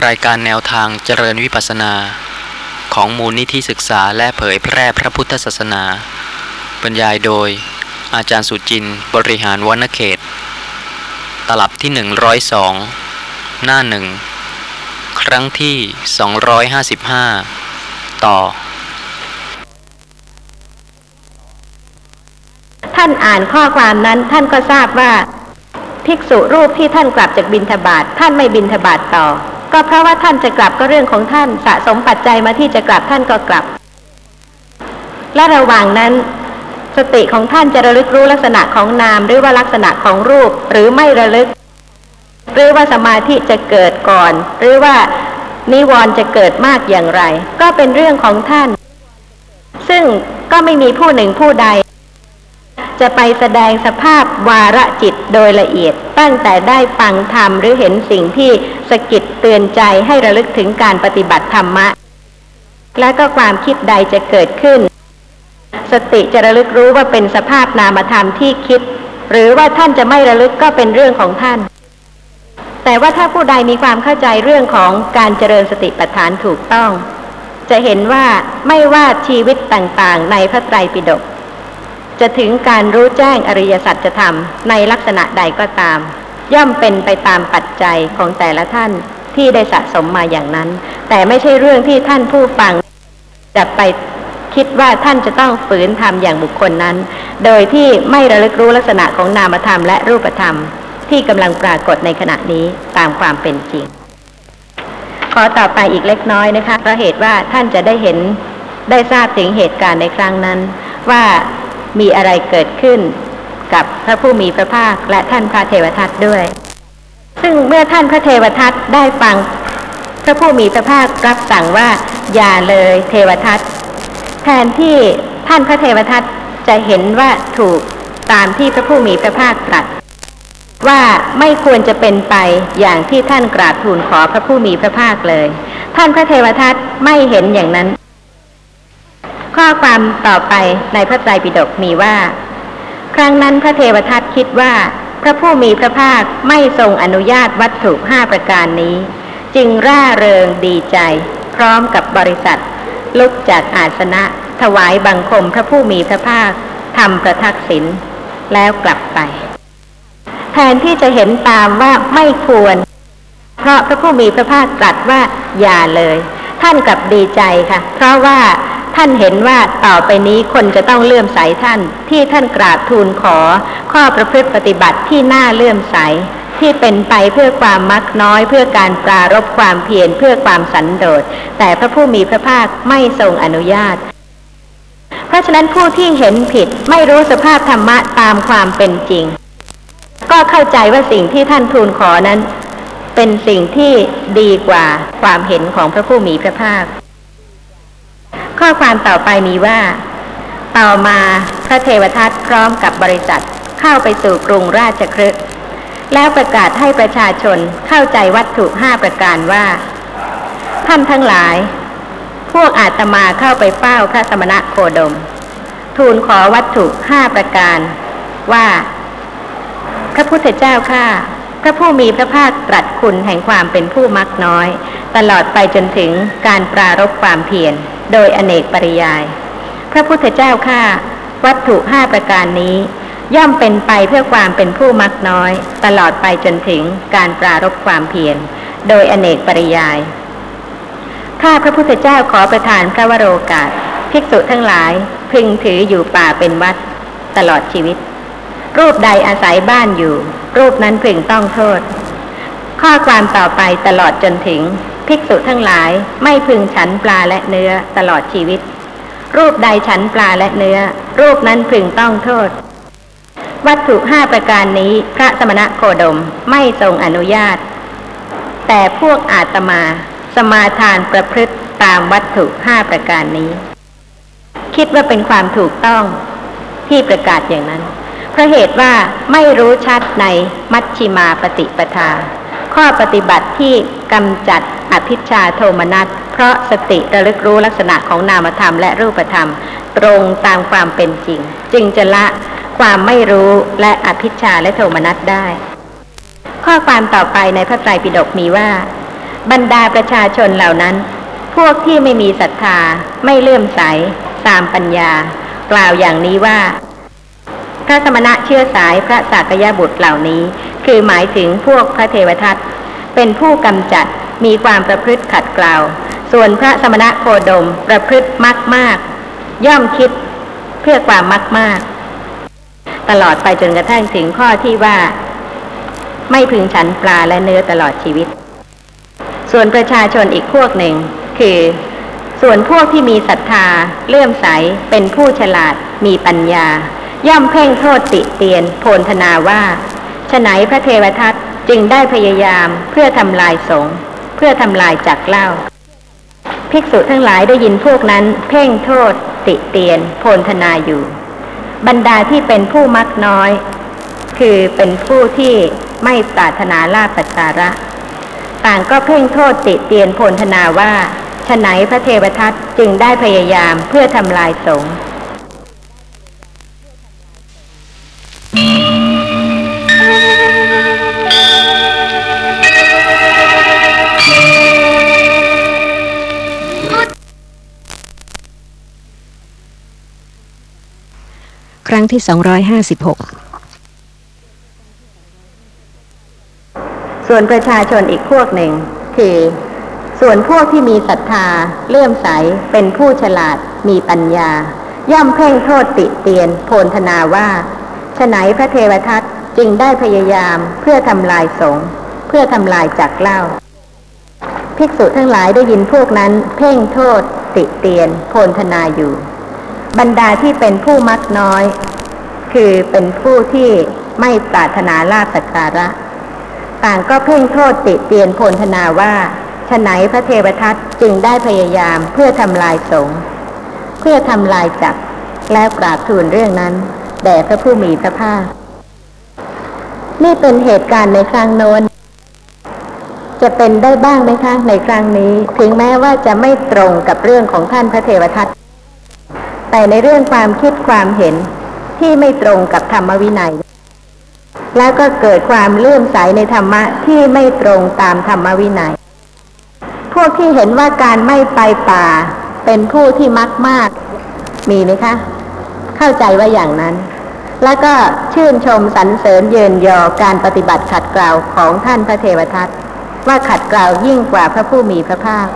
รายการแนวทางเจริญวิปัสนา ของมูลนิธิศึกษาและเผยแพร่พระพุทธศาสนา บรรยายโดย อาจารย์สุจินต์บริหารวณเขต ตลับที่ 102 หน้าหนึ่งครั้งที่ 255 ต่อ ท่านอ่านข้อความนั้นท่านก็ทราบว่า ภิกษุรูปที่ท่านกลับจากบินทบาทท่านไม่บินทบาทต่อ ก็เพราะว่าท่านจะกลับก็เรื่องของท่านสะสมปัจจัยมาที่จะกลับท่านก็กลับ และระหว่างนั้นสติของท่านจะระลึกรู้ลักษณะของนามหรือว่าลักษณะของรูปหรือไม่ระลึก หรือว่าสมาธิจะเกิดก่อน หรือว่านิวรณ์จะเกิดมากอย่างไร ก็เป็นเรื่องของท่าน ซึ่งก็ไม่มีผู้หนึ่งผู้ใด จะไปแสดงสภาพวาระจิตโดยละเอียด ตั้งแต่ได้ฟังธรรมหรือเห็นสิ่งที่สะกิดเตือนใจให้ระลึกถึงการปฏิบัติธรรมะ และก็ความคิดใดจะเกิดขึ้น สติจะระลึกรู้ว่าเป็นสภาพนามธรรมที่คิด หรือว่าท่านจะไม่ระลึกก็เป็นเรื่องของท่าน แต่ว่าถ้าผู้ใดมีความเข้าใจเรื่องของการเจริญสติปัฏฐานถูกต้อง จะเห็นว่าไม่ว่าชีวิตต่างๆ ในพระไตรปิฎก จะถึงการรู้แจ้งอริยสัจธรรมในลักษณะใดก็ตาม ย่อมเป็นไปตามปัจจัยของแต่ละท่านที่ได้สะสมมาอย่างนั้น แต่ไม่ใช่เรื่องที่ท่านผู้ฟัง จะไปคิดว่าท่านจะต้องฝืนทำอย่างบุคคลนั้น โดยที่ไม่ระลึกรู้ลักษณะของนามธรรมและรูปธรรม ที่กำลังปรากฏในขณะนี้ตามความเป็นจริง ขอต่อไปอีกเล็กน้อยนะคะเพราะเหตุว่าท่านจะได้เห็นได้ทราบถึงเหตุการณ์ในครั้งนั้น ว่า มีอะไรเกิดขึ้น กับพระผู้มีพระภาคและท่านพระเทวทัตด้วย ซึ่งเมื่อท่านพระเทวทัตได้ฟัง พระผู้มีพระภาครับสั่งว่าอย่าเลยเทวทัตแทนที่ท่านพระเทวทัตจะเห็นว่าถูกตามที่พระผู้มีพระภาคตรัสว่าไม่ควรจะเป็นไปอย่างที่ท่านกราบทูลขอพระผู้มีพระภาคเลย ท่านพระเทวทัตไม่เห็นอย่างนั้น ข้อความต่อไปในพระไตรปิฎกมีว่า ครั้งนั้นพระเทวทัตคิดว่า พระผู้มีพระภาคไม่ทรงอนุญาตวัตถุห้าประการนี้ จึงร่าเริงดีใจ พร้อมกับบริษัท ลุกจากอาสนะ ถวายบังคมพระผู้มีพระภาคทำประทักษิณแล้วกลับไป แทนที่จะเห็นตามว่าไม่ควร เพราะพระผู้มีพระภาคตรัสว่าอย่าเลย ท่านกลับดีใจค่ะ เพราะว่า ท่านเห็นว่าต่อไปนี้คนจะต้องเลื่อมใสท่าน ที่ท่านกราบทูลขอ ข้อประพฤติปฏิบัติที่น่าเลื่อมใส ที่เป็นไปเพื่อความมักน้อย เพื่อการปรารบความเพียรเพื่อความสันโดษ แต่พระผู้มีพระภาคไม่ทรงอนุญาต เพราะฉะนั้นผู้ที่เห็นผิดไม่รู้สภาพธรรมะตามความเป็นจริง ก็เข้าใจว่าสิ่งที่ท่านทูลขอนั้น เป็นสิ่งที่ดีกว่าความเห็นของพระผู้มีพระภาค ข้อความต่อไปมีว่า ต่อมาพระเทวทัตพร้อมกับบริษัทเข้าไปสู่กรุงราชคฤห์แล้วประกาศให้ประชาชนเข้าใจวัตถุห้าประการว่า ท่านทั้งหลาย พวกอาตมาเข้าไปเฝ้าพระสมณะโคดม ทูลขอวัตถุห้าประการว่า พระพุทธเจ้าข้าพระผู้มีพระภาคตรัสคุณแห่งความเป็นผู้มักน้อย ตลอดไปจนถึงการปรารบความเพียร โดยอเนกปริยาย พระพุทธเจ้าข้าวัตถุห้าประการนี้ ย่อมเป็นไปเพื่อความเป็นผู้มักน้อย ตลอดไปจนถึงการปรารบความเพียรโดยอเนกปริยายข้าพระพุทธเจ้าขอประทานพระวโรกาสภิกษุทั้งหลายพึงถืออยู่ป่าเป็นวัดตลอดชีวิต รูปใดอาศัยบ้านอยู่ รูปนั้นพึงต้องโทษ ข้อความต่อไปตลอดจนถึง ภิกษุทั้งหลายไม่พึงฉันปลาและเนื้อตลอดชีวิต รูปใดฉันปลาและเนื้อ รูปนั้นพึงต้องโทษ วัตถุห้าประการนี้พระสมณะโคดมไม่ทรงอนุญาต แต่พวกอาตมา สมาทานประพฤติตามวัตถุห้าประการนี้ คิดว่าเป็นความถูกต้องที่ประกาศอย่างนั้นเพราะเหตุว่าไม่รู้ชัดในมัชชิมาปฏิปทา ข้อปฏิบัติที่กำจัด อภิชาโทมนัส เพราะสติระลึกรู้ลักษณะของนามธรรมและรูปธรรม ตรงตามความเป็นจริง จึงจะละความไม่รู้และอภิชาและโทมนัสได้ ข้อความต่อไปในพระไตรปิฎกมีว่า บรรดาประชาชนเหล่านั้น พวกที่ไม่มีศรัทธา ไม่เลื่อมใส ตามปัญญา กล่าวอย่างนี้ว่าพระสมณะเชื่อสายพระสากยบุตรเหล่านี้ คือหมายถึงพวกพระเทวทัตเป็นผู้กำจัด มีความประพฤติขัดเกลาส่วนพระสมณะโคดมประพฤติมากมากย่อมคิดเพื่อความมากมากตลอดไปจนกระทั่งถึงข้อที่ว่า ไม่พึงฉันปลาและเนื้อตลอดชีวิต ส่วนประชาชนอีกพวกหนึ่ง คือ ส่วนพวกที่มีศรัทธาเลื่อมใสเป็นผู้ฉลาดมีปัญญา ย่อมเพ่งโทษติเตียน โพลธนาว่าฉไหนพระเทวทัตจึงได้พยายามเพื่อทำลายสงฆ์ พื่อทำลายจักเล่า ภิกษุทั้งหลายได้ยินพวกนั้น เพ่งโทษ ติเตียน โพลธนาอยู่ บรรดาที่เป็นผู้มักน้อย คือเป็นผู้ที่ไม่ปรารถนาลาภสัการะ ต่างก็เพ่งโทษติเตียนโพลธนาว่าฉไหนพระเทวทัตจึงได้พยายามเพื่อทำลายสงฆ์ ครั้งที่ 256 ส่วนประชาชนอีกพวกหนึ่ง คือ ส่วนพวกที่มีศรัทธาเลื่อมใสเป็นผู้ฉลาดมีปัญญา ย่อมเพ่งโทษติเตียนโพลธนาว่าฉไหนพระเทวทัตจึงได้พยายามเพื่อทำลายสงเพื่อทำลายจักเล่า ภิกษุทั้งหลายได้ยินพวกนั้น เพ่งโทษติเตียนโพลธนาอยู่ บรรดาที่เป็นผู้มักน้อย คือเป็นผู้ที่ไม่ปรารถนาลาภสักการะ ต่างก็เพ่งโทษติเตียนโพลธนาว่าฉไหนพระเทวทัตจึงได้พยายามเพื่อทำลายสงเพื่อทำลายจักรแล้วกราบทูลเรื่องนั้นแด่พระผู้มีพระภาค นี่เป็นเหตุการณ์ในครั้งโน้น จะเป็นได้บ้างไหมคะในครั้งนี้ ถึงแม้ว่าจะไม่ตรงกับเรื่องของท่านพระเทวทัต แต่ในเรื่องความคิดความเห็นที่ไม่ตรงกับธรรมวินัย แล้วก็เกิดความเลื่อมใสในธรรมะที่ไม่ตรงตามธรรมวินัย พวกที่เห็นว่าการไม่ไปป่าเป็นผู้ที่มักมาก มีไหมคะ เข้าใจว่าอย่างนั้น แล้วก็ชื่นชมสรรเสริญเยินยอการปฏิบัติขัดเกลาของท่านพระเทวทัตว่าขัดเกลายิ่งกว่าพระผู้มีพระภาค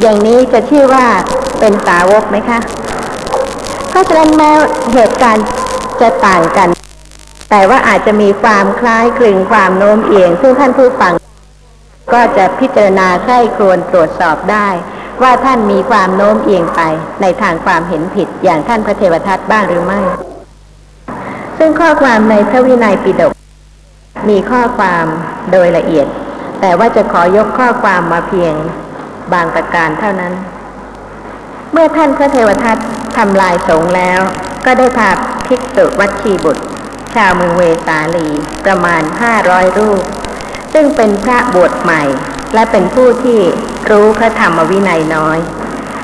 อย่างนี้จะชื่อว่าเป็นสาวกไหมคะ ราะฉะนั้นแม้เหตุการณ์จะต่างกัน แต่ว่าอาจจะมีความคล้ายคลึงความโน้มเอียง ซึ่งท่านผู้ฟัง ก็จะพิจารณาใคร่ครวญตรวจสอบได้ ว่าท่านมีความโน้มเอียงไป ในทางความเห็นผิดอย่างท่านพระเทวทัตบ้างหรือไม่ ซึ่งข้อความในพระวินัยปิฎกมีข้อความโดยละเอียด แต่ว่าจะขอยกข้อความมาเพียงบางประการเท่านั้น เมื่อท่านพระเทวทัต ทำลายสงแล้ว ก็ได้พาภิกษุวัชีบุตร ชาวเมืองเวสาลีประมาณห้าร้อยรูป ซึ่งเป็นพระบวชใหม่ และเป็นผู้ที่รู้พระธรรมวินัยน้อย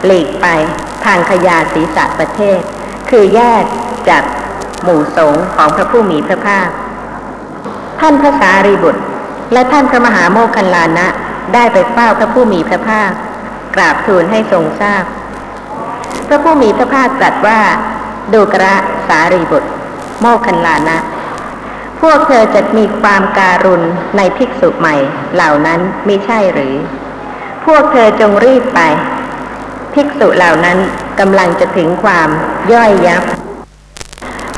หลีกไปทางขยาศีสะประเทศ คือแยกจากหมู่สงของพระผู้มีพระภาค ท่านพระสารีบุตร และท่านพระมหาโมคคัลลานะได้ไปเฝ้าพระผู้มีพระภาค กราบทูลให้ทรงทราบ พระผู้มีพระภาคตรัสว่าดูกระสารีบุตร โมคคัลลานะ พวกเธอจะมีความการุณในภิกษุใหม่ เหล่านั้นไม่ใช่หรือ พวกเธอจงรีบไป ภิกษุเหล่านั้นกำลังจะถึงความย่อยยับ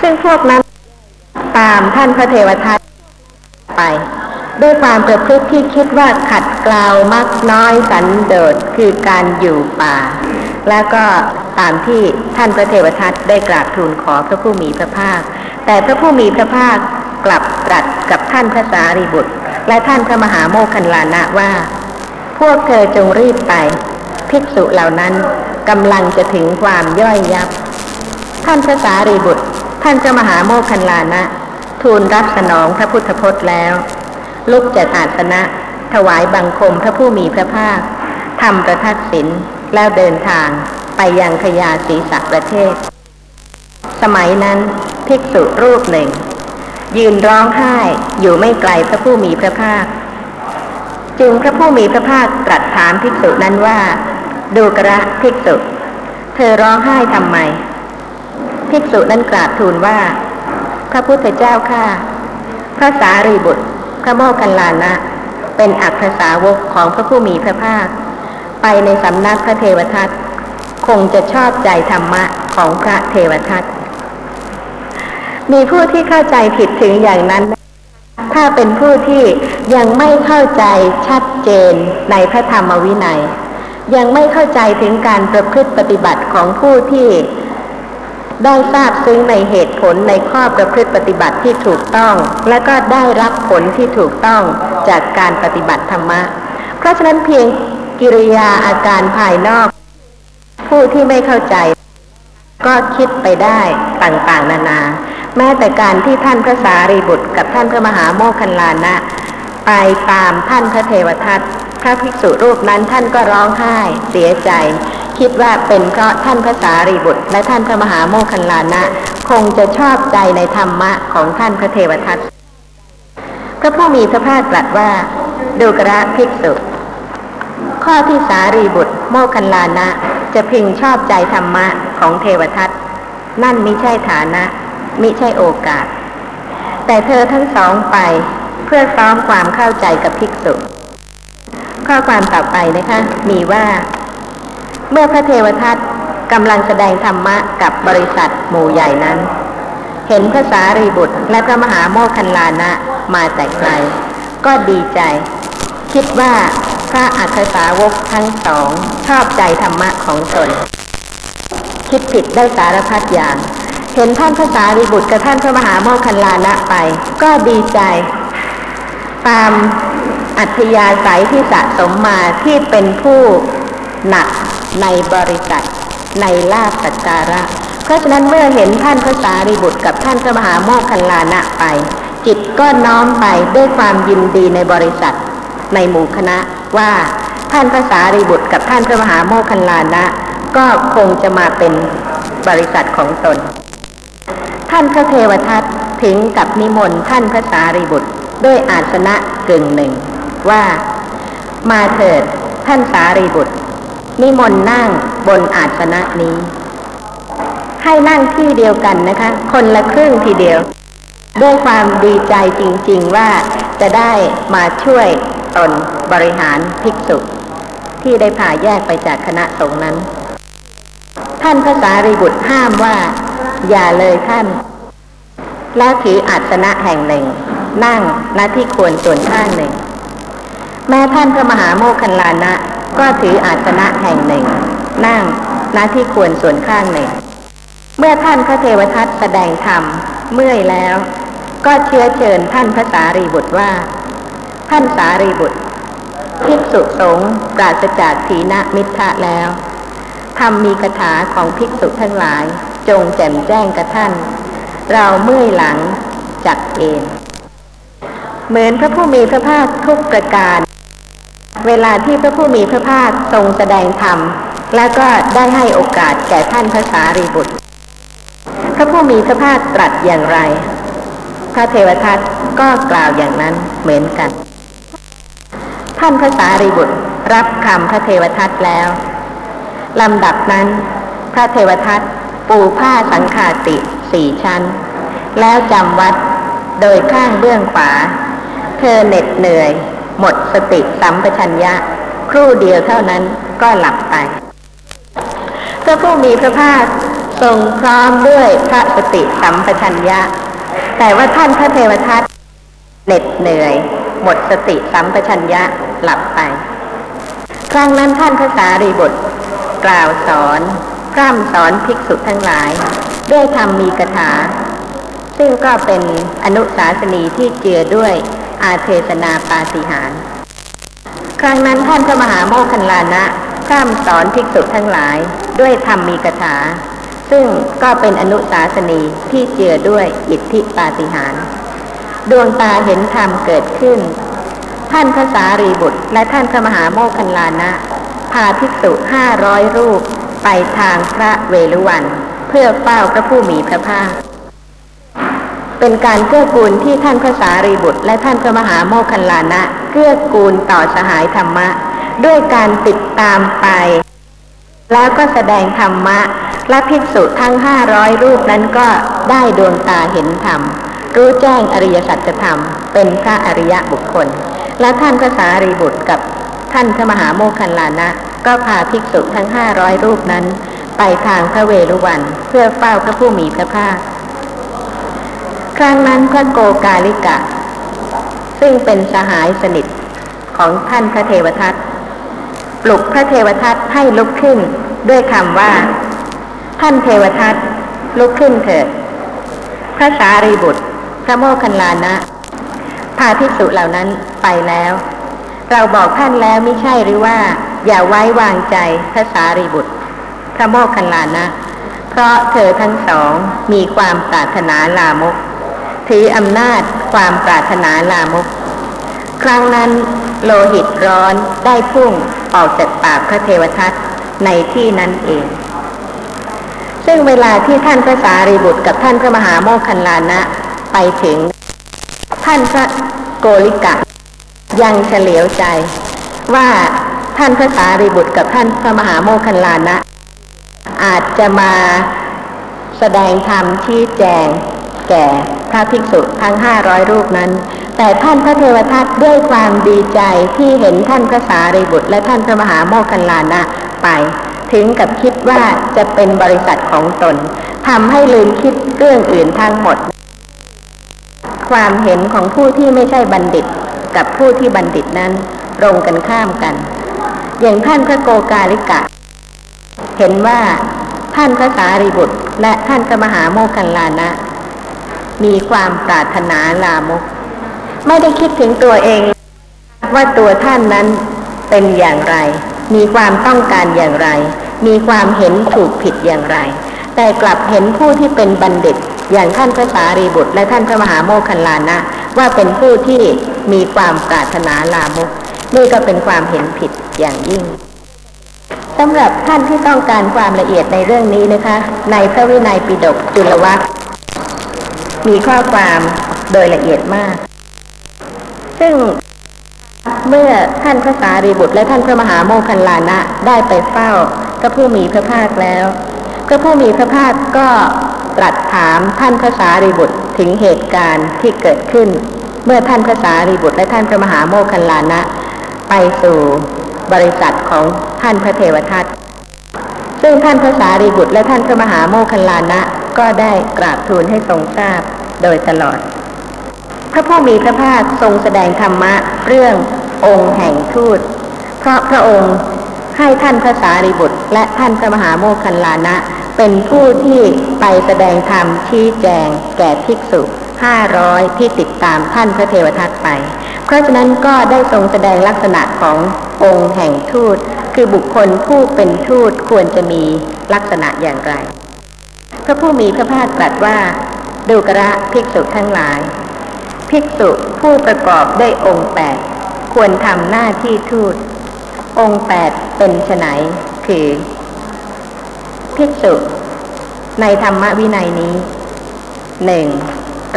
ซึ่งพวกนั้นตามท่านพระเทวทัตไป ด้วยความประพฤติที่คิดว่าขัดเกลามักน้อยสันโดษคือการอยู่ป่า แล้วก็ ตามที่ท่านพระเทวทัตได้กราบทูลขอพระผู้มีพระภาค แต่พระผู้มีพระภาคกลับตรัสกับท่านพระสารีบุตร และท่านพระมหาโมคคัลลานะว่า พวกเธอจงรีบไป ภิกษุเหล่านั้นกำลังจะถึงความย่อยยับ ท่านพระสารีบุตร ท่านเจ้ามหาโมคคัลลานะ ทูลรับสนองพระพุทธพจน์แล้ว ลุกจากอาสนะ ถวายบังคมพระผู้มีพระภาคทำประทักษิณแล้วเดินทาง ไปยังขยาศีสะประเทศ สมัยนั้นภิกษุรูปหนึ่ง ยืนร้องไห้อยู่ไม่ไกลพระผู้มีพระภาค จึงพระผู้มีพระภาคตรัสถามภิกษุนั้นว่า ดูกระภิกษุ เธอร้องไห้ทำไม ภิกษุนั้นกราบทูลว่า พระพุทธเจ้าข้าพระสารีบุตร พระโมคคัลลานะเป็นอัครสาวกของพระผู้มีพระภาค ไปในสำนักพระเทวทัต คงจะชอบใจธรรมะของพระเทวทัตมีผู้ที่เข้าใจผิดถึงอย่างนั้น ถ้าเป็นผู้ที่ยังไม่เข้าใจชัดเจนในพระธรรมวินัย ยังไม่เข้าใจถึงการประพฤติปฏิบัติของผู้ที่ได้ทราบซึ้งในเหตุผลในข้อประพฤติปฏิบัติที่ถูกต้อง และก็ได้รับผลที่ถูกต้องจากการปฏิบัติธรรมะ เพราะฉะนั้นเพียงกิริยาอาการภายนอก ผู้ที่ไม่เข้าใจ ก็คิดไปได้ต่างๆ นานา แม้แต่การที่ท่านพระสารีบุตร กับท่านพระมหาโมคคัลลานะ ไปตามท่านพระเทวทัตพระภิกษุรูปนั้นท่านก็ร้องไห้เสียใจ คิดว่าเป็นเพราะท่านพระสารีบุตร และท่านพระมหาโมคคัลลานะ คงจะชอบใจในธรรมะของท่านพระเทวทัตพระผู้มีพระภาคตรัสว่าดูกระภิกษุ ข้อที่สารีบุตร โมคคัลลานะ จะพึงชอบใจธรรมะของเทวทัตนั่นมิใช่ฐานะมิใช่โอกาส แต่เธอทั้งสองไปเพื่อซ้อมความเข้าใจกับภิกษุ ข้อความต่อไปนะคะ มีว่า เมื่อพระเทวทัตกำลังแสดงธรรมะกับบริษัทหมู่ใหญ่นั้น เห็นพระสารีบุตรและพระมหาโมคคัลลานะมาแต่ไกล ก็ดีใจ คิดว่า พระอัครสาวกทั้งสองชอบใจธรรมะของตน คิดผิดได้สารพัดอย่าง เห็นท่านพระสารีบุตรกับท่านพระมหาโมคคัลลานะไป ก็ดีใจ ตามอัธยาศัยที่สะสมมาที่เป็นผู้หนักในบริษัทในลาภสักการะ เพราะฉะนั้นเมื่อเห็นท่านพระสารีบุตรกับท่านพระมหาโมคคัลลานะไป จิตก็น้อมไปด้วยความยินดีในบริษัทในหมู่คณะ ว่าท่านพระสารีบุตรกับท่านพระมหาโมคคัลลานะ ก็คงจะมาเป็นบริษัทของตน ท่านพระเทวทัตถึงกับนิมนต์ท่านพระสารีบุตรด้วยอาสนะกึ่งหนึ่ง ว่ามาเถิดท่านสารีบุตร นิมนต์นั่งบนอาสนะนี้ ให้นั่งที่เดียวกันนะคะ คนละครึ่งทีเดียว ด้วยความดีใจจริง ๆว่าจะได้มาช่วย ตน บริหารภิกษุ ที่ได้ผ่าแยกไปจากคณะสงฆ์นั้น ท่านพระสารีบุตรห้ามว่า อย่าเลยท่าน แล้วถืออาสนะแห่งหนึ่ง นั่งณที่ควรส่วนข้างหนึ่ง แม้ท่านพระมหาโมคคัลลานะ ก็ถืออาสนะแห่งหนึ่ง นั่งณที่ควรส่วนข้างหนึ่ง เมื่อท่านพระเทวทัตแสดงธรรมเมื่อยแล้ว ก็เชื้อเชิญท่านพระสารีบุตรว่า ท่านสารีบุตรภิกษุสงฆ์ปราศจากถีนมิทะแล้วทำมีคาถาของภิกษุทั้งหลาย จงแจ่มแจ้งกับท่าน เราเมื่อยหลังจักเอนเหมือนพระผู้มีพระภาคทุกประการ เวลาที่พระผู้มีพระภาคทรงแสดงธรรม แล้วก็ได้ให้โอกาสแก่ท่านพระสารีบุตร พระผู้มีพระภาคตรัสอย่างไร พระเทวทัตก็กล่าวอย่างนั้นเหมือนกัน ท่านพระสารีบุตรรับคำพระเทวทัตแล้วลำดับนั้น พระเทวทัตปูผ้าสังขาติสี่ชั้น แล้วจำวัดโดยข้างเบื้องขวา เธอเหน็ดเหนื่อย หมดสติสัมปชัญญะ ครู่เดียวเท่านั้นก็หลับไปพระผู้มีพระภาคทรงพร้อมด้วยพระสติสัมปชัญญะ แต่ว่าท่านพระเทวทัตเหน็ดเหนื่อย หมดสติสัมปชัญญะ หลับไป ครั้งนั้นท่านพระสารีบุตร กล่าวสอน พร่ำสอนภิกษุทั้งหลาย ด้วยธรรมมีกถา ซึ่งก็เป็นอนุสาสนีที่เจือด้วยอาเทศนาปาฏิหาร ครั้งนั้นท่านพระมหาโมคคัลลานะพร่ำสอนภิกษุทั้งหลาย ด้วยธรรมมีกถา ซึ่งก็เป็นอนุสาสนีที่เจือด้วยอิทธิปาฏิหาร ดวงตาเห็นธรรมเกิดขึ้น ท่านพระสารีบุตร และท่านพระมหาโมคคัลลานะ พาภิกษุห้าร้อยรูป ไปทางพระเวฬุวัน เพื่อเฝ้าพระผู้มีพระภาค เป็นการเกื้อกูลที่ท่านพระสารีบุตร และท่านพระมหาโมคคัลลานะเกื้อเกื้อกูลต่อสหายธรรมะ ด้วยการติดตามไป แล้วก็แสดงธรรมะ และภิกษุทั้งห้าร้อยรูปนั้นก็ได้ดวงตาเห็นธรรมรู้แจ้งอริยสัจธรรม เป็นพระอริยบุคคล และท่านพระสารีบุตรกับท่านพระมหาโมคคัลลานะ ก็พาภิกษุทั้งห้าร้อยรูปนั้น ไปทางพระเวรุวัน เพื่อเฝ้าพระผู้มีพระภาค ครั้งนั้นพระโกกาลิกะ ซึ่งเป็นสหายสนิทของท่านพระเทวทัตปลุกพระเทวทัตให้ลุกขึ้นด้วยคำว่า ท่านเทวทัตลุกขึ้นเถิด พระสารีบุตร พระโมคคัลลานะ พาภิกษุเหล่านั้นไปแล้ว เราบอกท่านแล้วไม่ใช่หรือว่า อย่าไว้วางใจพระสารีบุตร พระโมคคัลลานะ เพราะเธอทั้งสองมีความปรารถนาลามก ถืออำนาจความปรารถนาลามก ครั้งนั้นโลหิตร้อนได้พุ่งออกจากปากพระเทวทัตในที่นั้นเอง ซึ่งเวลาที่ท่านพระสารีบุตรกับท่านพระมหาโมคคัลลานะไปถึง ท่านพระโกริกะ ยังเฉลียวใจ ว่าท่านพระสารีบุตรกับท่านพระมหาโมคคัลลานะ อาจจะมาแสดงธรรมชี้แจงแก่พระภิกษุทั้งห้าร้อยรูปนั้น แต่ท่านพระเทวทัตด้วยความดีใจที่เห็นท่านพระสารีบุตร และท่านพระมหาโมคคัลลานะไป ถึงกับคิดว่าจะเป็นบริษัทของตนทำให้ลืมคิดเรื่องอื่นทั้งหมด ความเห็นของผู้ที่ไม่ใช่บัณฑิต กับผู้ที่บัณฑิตนั้นตรงกันข้ามกัน อย่างท่านพระโกกาลิกะ เห็นว่าท่านพระสารีบุตร และท่านพระมหาโมคคัลลานะ มีความปรารถนาลามก ไม่ได้คิดถึงตัวเอง ว่าตัวท่านนั้นเป็นอย่างไร มีความต้องการอย่างไร มีความเห็นถูกผิดอย่างไร แต่กลับเห็นผู้ที่เป็นบัณฑิต อย่างท่านพระสารีบุตร และท่านพระมหาโมคคัลลานะ ว่าเป็นผู้ที่มีความปรารถนาลามกนี่ก็เป็นความเห็นผิดอย่างยิ่งสำหรับท่านที่ต้องการความละเอียดในเรื่องนี้นะคะ ในพระวินัยปิฎกจุลวัคมีข้อความโดยละเอียดมาก ซึ่งเมื่อท่านพระสารีบุตร และท่านพระมหาโมคคัลลานะได้ไปเฝ้าพระผู้มีพระภาคแล้ว พระผู้มีพระภาคก็ ตรัสถามท่านพระสารีบุตรถึงเหตุการณ์ที่เกิดขึ้น เมื่อท่านพระสารีบุตรและท่านพระมหาโมคคัลลานะ ไปสู่บริษัทของท่านพระเทวทัตซึ่งท่านพระสารีบุตรและท่านพระมหาโมคคัลลานะ ก็ได้กราบทูลให้ทรงทราบโดยตลอด พระผู้มีพระภาคทรงแสดงธรรมะเรื่ององค์แห่งทูต เพราะพระองค์ให้ท่านพระสารีบุตร และท่านพระมหาโมคคัลลานะ เป็นผู้ที่ไปแสดงธรรมชี้แจง แก่ภิกษุห้าร้อยที่ติดตามท่านพระเทวทัตไป เพราะฉะนั้นก็ได้ทรงแสดงลักษณะขององค์แห่งทูต คือบุคคลผู้เป็นทูตควรจะมีลักษณะอย่างไร พระผู้มีพระภาคตรัสว่า ดูกระภิกษุทั้งหลาย ภิกษุผู้ประกอบด้วยองค์แปดควรทำหน้าที่ทูต องค์แปดเป็นไฉนคือ ภิกษุในธรรมวินัยนี้หนึ่ง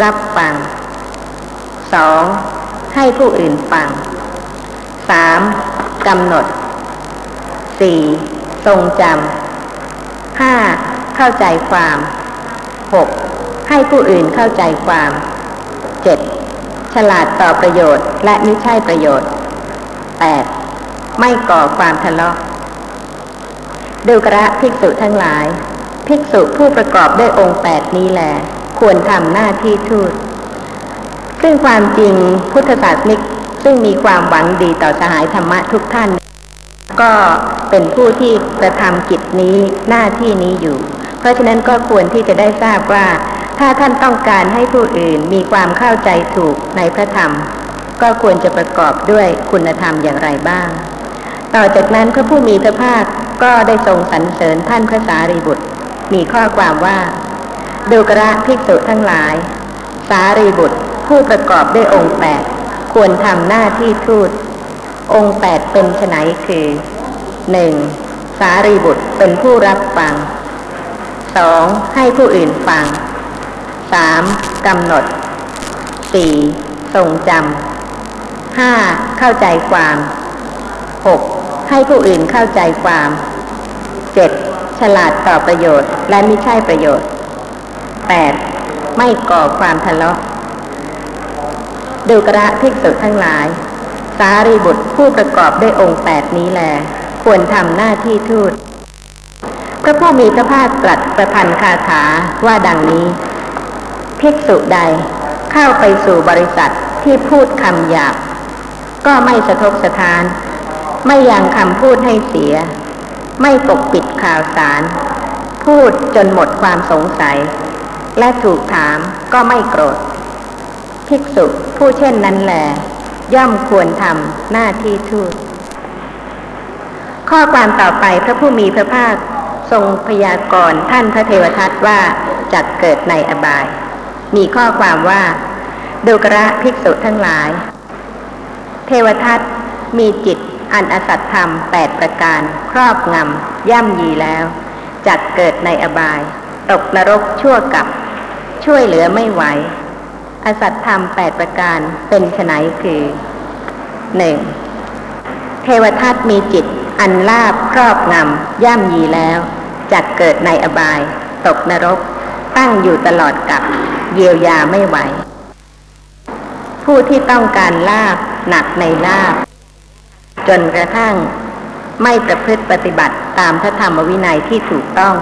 รับฟังสองให้ผู้อื่นฟังสามกำหนดสี่ทรงจำห้าเข้าใจความหกให้ผู้อื่นเข้าใจความเจ็ดฉลาดต่อประโยชน์และไม่ใช่ประโยชน์แปดไม่ก่อความทะเลาะ ดูกระภิกษุทั้งหลาย ภิกษุผู้ประกอบด้วยองค์แปดนี้แหละควรทำหน้าที่ทูตซึ่งความจริงพุทธศาสนิกซึ่งมีความหวังดีต่อสหายธรรมะทุกท่าน ก็เป็นผู้ที่กระทำกิจนี้หน้าที่นี้อยู่ เพราะฉะนั้นก็ควรที่จะได้ทราบว่า ถ้าท่านต้องการให้ผู้อื่นมีความเข้าใจถูกในพระธรรม ก็ควรจะประกอบด้วยคุณธรรมอย่างไรบ้าง ต่อจากนั้นพระผู้มีพระภาค ก็ได้ทรงสรรเสริญท่านพระสารีบุตร มีข้อความว่าดูกระภิกษุทั้งหลาย สารีบุตรผู้ประกอบด้วยองค์แปดควรทำหน้าที่ทูต องค์แปดเป็นไฉนคือหนึ่งสารีบุตรเป็นผู้รับฟังสองให้ผู้อื่นฟังสามกำหนดสี่ทรงจำห้าเข้าใจความหกให้ผู้อื่นเข้าใจความ เจ็ดฉลาดต่อประโยชน์ และไม่ใช่ประโยชน์แปดไม่ก่อความทะเลาะดูกระภิกษุทั้งหลาย สารีบุตรผู้ประกอบด้วยองค์แปดนี้แล ควรทำหน้าที่ทูตพระผู้มีพระภาคตรัสประพันธ์คาถาว่าดังนี้ ภิกษุใดเข้าไปสู่บริษัทที่พูดคำหยาบ ก็ไม่สะทกสะทาน ไม่ยังคำพูดให้เสีย ไม่ปกปิดข่าวสาร พูดจนหมดความสงสัย และถูกถามก็ไม่โกรธ ภิกษุผู้เช่นนั้นแหลย่อมควรทำหน้าที่ทูตข้อความต่อไปพระผู้มีพระภาคทรงพยากรณ์ท่านพระเทวทัตว่าจักเกิดในอบาย มีข้อความว่าดูกระภิกษุทั้งหลาย เทวทัตมีจิต อันอสัตธรรมแปดประการครอบงำย่ำยีแล้วจักเกิดในอบาย ตกนรกชั่วกับ ช่วยเหลือไม่ไหว อสัตธรรมแปดประการเป็นไฉนคือหนึ่งเทวทัตมีจิตอันลาบครอบงำย่ำยีแล้วจักเกิดในอบาย ตกนรก ตั้งอยู่ตลอดกับ เยียวยาไม่ไหว ผู้ที่ต้องการลาบหนักในลาบ นกระทั่ง ไม่ประพฤติปฏิบัติตามพระธรรมวินัยที่ถูกต้อง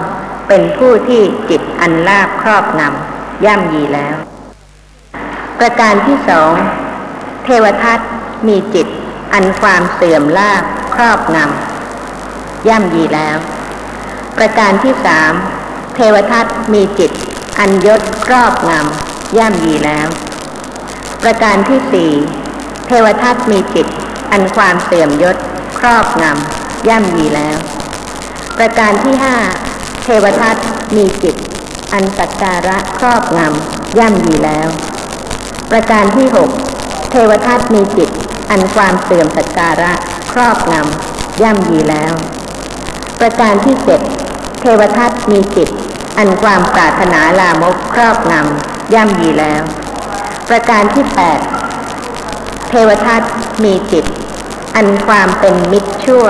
เป็นผู้ที่จิตอันลาบครอบงำย่ำยีแล้ว ประการที่สอง เทวทัตมีจิตอันความเสื่อมลาบครอบงำย่ำยีแล้ว ประการที่สามเทวทัตมีจิต อันยศครอบงำย่ำยีแล้ว ประการที่สี่เทวทัตมีจิต อันความเสื่อมยศครอบงำย่ำยีแล้ว ประการที่ห้าเทวทัตมีจิต อันสักการะครอบงำย่ำยีแล้ว ประการที่หกเทวทัตมีจิต อันความเสื่อมสักการะครอบงำย่ำยีแล้ว ประการที่เจ็ดเทวทัตมีจิต อันความปรารถนาลามกครอบงำย่ำยีแล้ว ประการที่แปดเทวทัตมีจิต อันความเป็นมิตรชั่ว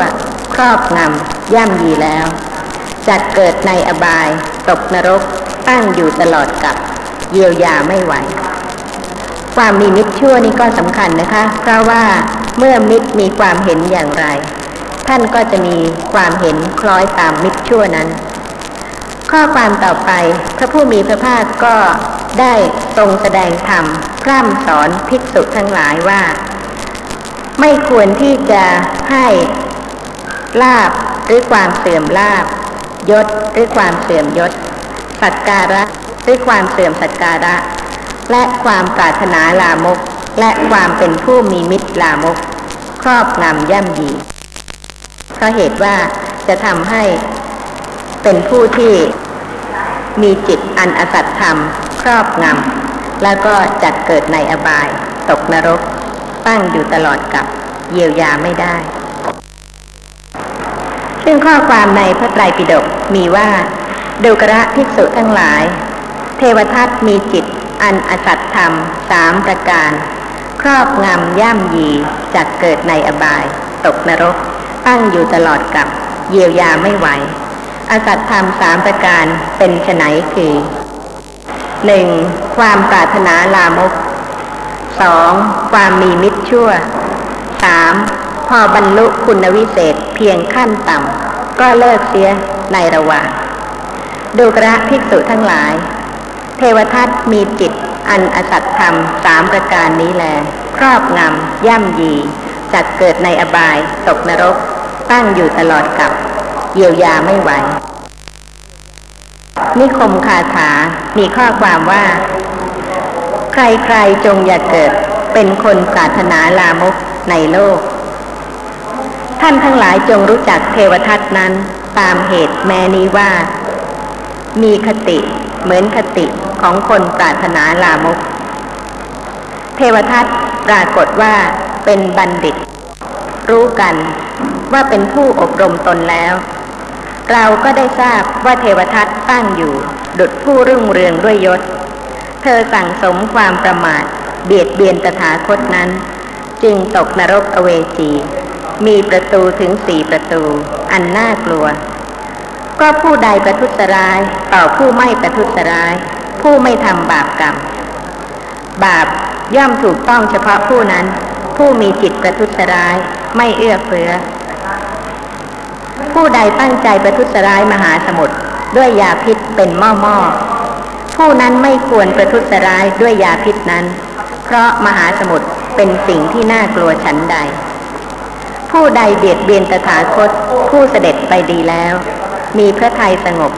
ครอบงำย่ำยีแล้วจักเกิดในอบาย ตกนรก ตั้งอยู่ตลอดกับ เยียวยาไม่ไหว ความมีมิตรชั่วนี่ก็สำคัญนะคะ เพราะว่าเมื่อมิตรมีความเห็นอย่างไร ท่านก็จะมีความเห็นคล้อยตามมิตรชั่วนั้น ข้อความต่อไป พระผู้มีพระภาคก็ได้ทรงแสดงธรรมพร่ำสอนภิกษุทั้งหลายว่า ไม่ควรที่จะให้ลาบหรือความเสื่อมลาบยศหรือความเสื่อมยศ สักการะหรือความเสื่อมสักการะ และความปรารถนาลามก และความเป็นผู้มีมิตรลามก ครอบงำย่ำยีเพราะเหตุว่าจะทำให้เป็นผู้ที่มีจิตอันอสัตธรรม ครอบงำแล้วก็จัดเกิดในอบาย ตกนรก ตั้งอยู่ตลอดกับเยียวยาไม่ได้ ซึ่งข้อความในพระไตรปิฎกมีว่าดูกระภิกษุทั้งหลาย เทวทัตมีจิตอันอสัตธรรมสามประการ ครอบงำย่ำยีจักเกิดในอบาย ตกนรก ตั้งอยู่ตลอดกับเยียวยาไม่ไหว อสัตธรรมสามประการเป็นไฉนคือหนึ่งความปรารถนาลามก สองความมีมิตรชั่วสามพอบรรลุคุณวิเศษเพียงขั้นต่ำก็เลิกเสียในระหว่าง ดูกระภิกษุทั้งหลาย เทวทัตมีจิตอันอสัตธรรมสามประการนี้แล ครอบงำย่ำยีจักเกิดในอบาย ตกนรก ตั้งอยู่ตลอดกับเยียวยาไม่ไหว นิคมคาถา มีข้อความว่า ใครๆจงอย่าเกิด เป็นคนปรารถนาลามกในโลก ท่านทั้งหลายจงรู้จักเทวทัตนั้นตามเหตุแม้นี้ว่า มีคติเหมือนคติของคนปรารถนาลามก เทวทัตปรากฏว่าเป็นบัณฑิต รู้กันว่าเป็นผู้อบรมตนแล้ว เราก็ได้ทราบว่าเทวทัตตั้งอยู่ดุจผู้รุ่งเรืองด้วยยศ เธอสั่งสมความประมาท เบียดเบียนตถาคตนั้น จึงตกนรกอเวจี มีประตูถึงสี่ประตู อันน่ากลัว ก็ผู้ใดประทุษร้ายต่อผู้ไม่ประทุษร้าย ผู้ไม่ทำบาปกรรม บาปย่อมถูกต้องเฉพาะผู้นั้น ผู้มีจิตประทุษร้ายไม่เอื้อเฟื้อ ผู้ใดตั้งใจประทุษร้ายมหาสมุทรด้วยยาพิษเป็นหม้อหม้อ ผู้นั้นไม่ควรประทุษร้ายด้วยยาพิษนั้น เพราะมหาสมุทรเป็นสิ่งที่น่ากลัวฉันใด ผู้ใดเบียดเบียนตถาคตผู้เสด็จไปดีแล้ว มีพระทัยสงบ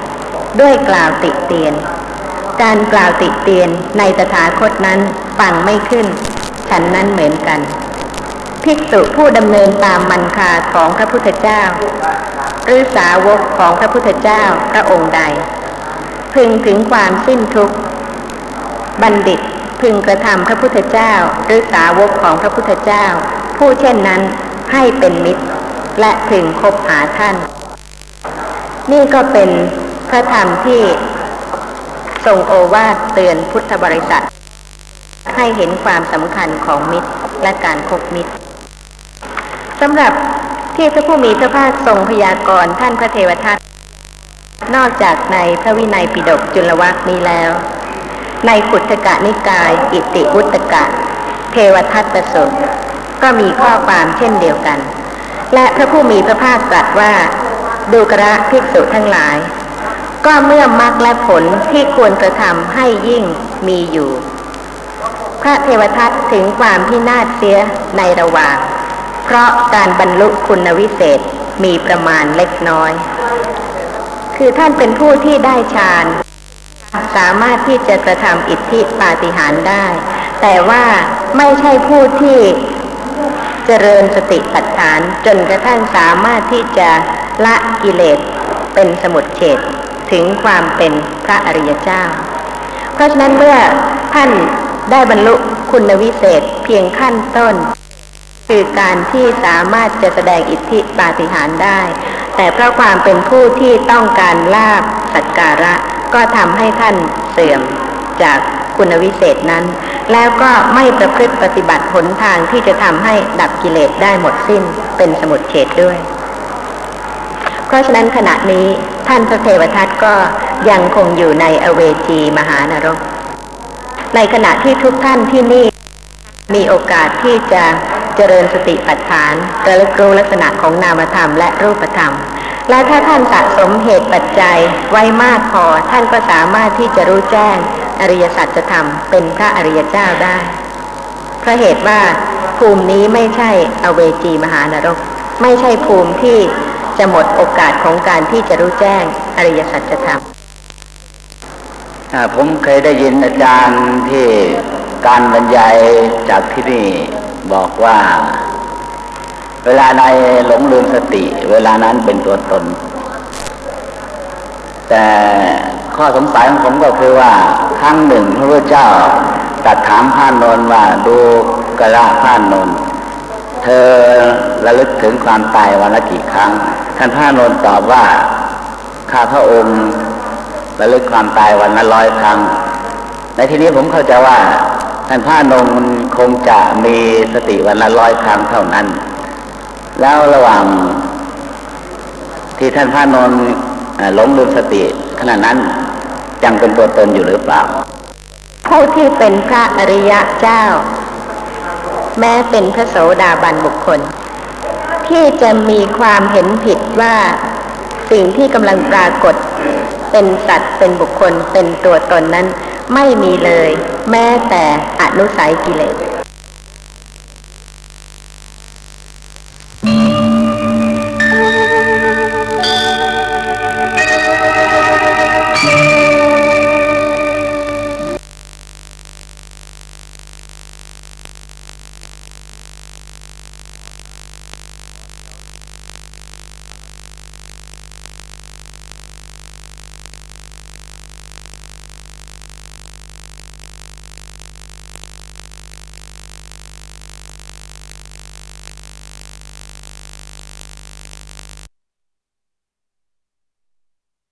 ด้วยกล่าวติเตียน การกล่าวติเตียนในตถาคตนั้นฟังไม่ขึ้น ฉันนั้นเหมือนกัน ภิกษุผู้ดำเนินตามมันคาของพระพุทธเจ้า หรือสาวกของพระพุทธเจ้าพระองค์ใด พึงถึงความสิ้นทุกข์ บัณฑิตพึงกระทำพระพุทธเจ้าหรือสาวกของพระพุทธเจ้า ผู้เช่นนั้นให้เป็นมิตร และพึงคบหาท่าน นี่ก็เป็นพระธรรมที่ทรงโอวาทเตือนพุทธบริษัท ให้เห็นความสำคัญของมิตรและการคบมิตรสำหรับที่พระผู้มีพระภาคทรงพยากรณ์ท่านพระเทวทัต นอกจากในพระวินัยปิฎกจุลวัคนี้แล้ว ในขุทกะนิกาย อิติวุตกะ เทวทัตประสงก็มีข้อความเช่นเดียวกัน และพระผู้มีพระภาคตรัสว่าดูกระภิกษุทั้งหลาย ก็เมื่อมรรคและผลที่ควรกระทำให้ยิ่งมีอยู่ พระเทวทัตถึงความพินาศเสียในระหว่าง เพราะการบรรลุคุณวิเศษมีประมาณเล็กน้อย คือท่านเป็นผู้ที่ได้ฌานสามารถที่จะกระทำอิทธิปาฏิหาริย์ได้ แต่ว่าไม่ใช่ผู้ที่เจริญสติปัฏฐาน จนกระทั่งสามารถที่จะละกิเลสเป็นสมุดเฉดถึงความเป็นพระอริยเจ้า เพราะฉะนั้นเมื่อท่านได้บรรลุคุณวิเศษเพียงขั้นต้น คือการที่สามารถจะแสดงอิทธิปาฏิหาริย์ได้ แต่เพราะความเป็นผู้ที่ต้องการลาบสักการะ ก็ทำให้ท่านเสื่อมจากคุณวิเศษนั้น แล้วก็ไม่ประพฤติปฏิบัติหนทางที่จะทำให้ดับกิเลสได้หมดสิ้นเป็นสมุดเฉดด้วย เพราะฉะนั้นขณะนี้ท่านพระเทวทัตก็ยังคงอยู่ในอเวจีมหานรก ในขณะที่ทุกท่านที่นี่มีโอกาสที่จะ ริญสติปัฏฐานระลึกรู้ลักษณะของนามธรรมและรูปธรรม และถ้าท่านสะสมเหตุปัจจัยไว้มากพอท่านก็สามารถที่จะรู้แจ้ง อริยสัจธรรมเป็นพระอริยเจ้าได้เพราะเหตุว่าภูมินี้ไม่ใช่อเวจีมหานรก ไม่ใช่ภูมิที่จะหมดโอกาสของการที่จะรู้แจ้งอริยสัจธรรมผมเคยได้ยินอาจารย์ที่การบรรยายจากที่นี่ บอกว่า เวลาใดหลงลืมสติ เวลานั้นเป็นตัวตน แต่ข้อสงสัยของผมก็คือว่าครั้งหนึ่งพระพุทธเจ้าตรัสถามพระนนท์ว่าดูกระพระนนท์เธอระลึกถึงความตายวันละกี่ครั้ง ท่านพระนนท์ตอบว่าข้าพระองค์ระลึกความตายวันละร้อยครั้ง ในที่นี้ผมเข้าใจว่า ท่านพระนงคงจะมีสติวันละร้อยครั้งเท่านั้น แล้วระหว่างที่ท่านพระนนอ่อหลงลืมสติขณะนั้นยังเป็นตัวตนอยู่หรือเปล่าผู้ที่เป็นพระอริยะเจ้า แม้เป็นพระโสดาบันบุคคล ที่จะมีความเห็นผิดว่าสิ่งที่กำลังปรากฏเป็นสัตว์เป็นบุคคลเป็นตัวตนนั้น ไม่มีเลย แม้แต่อนุสัยกิเลส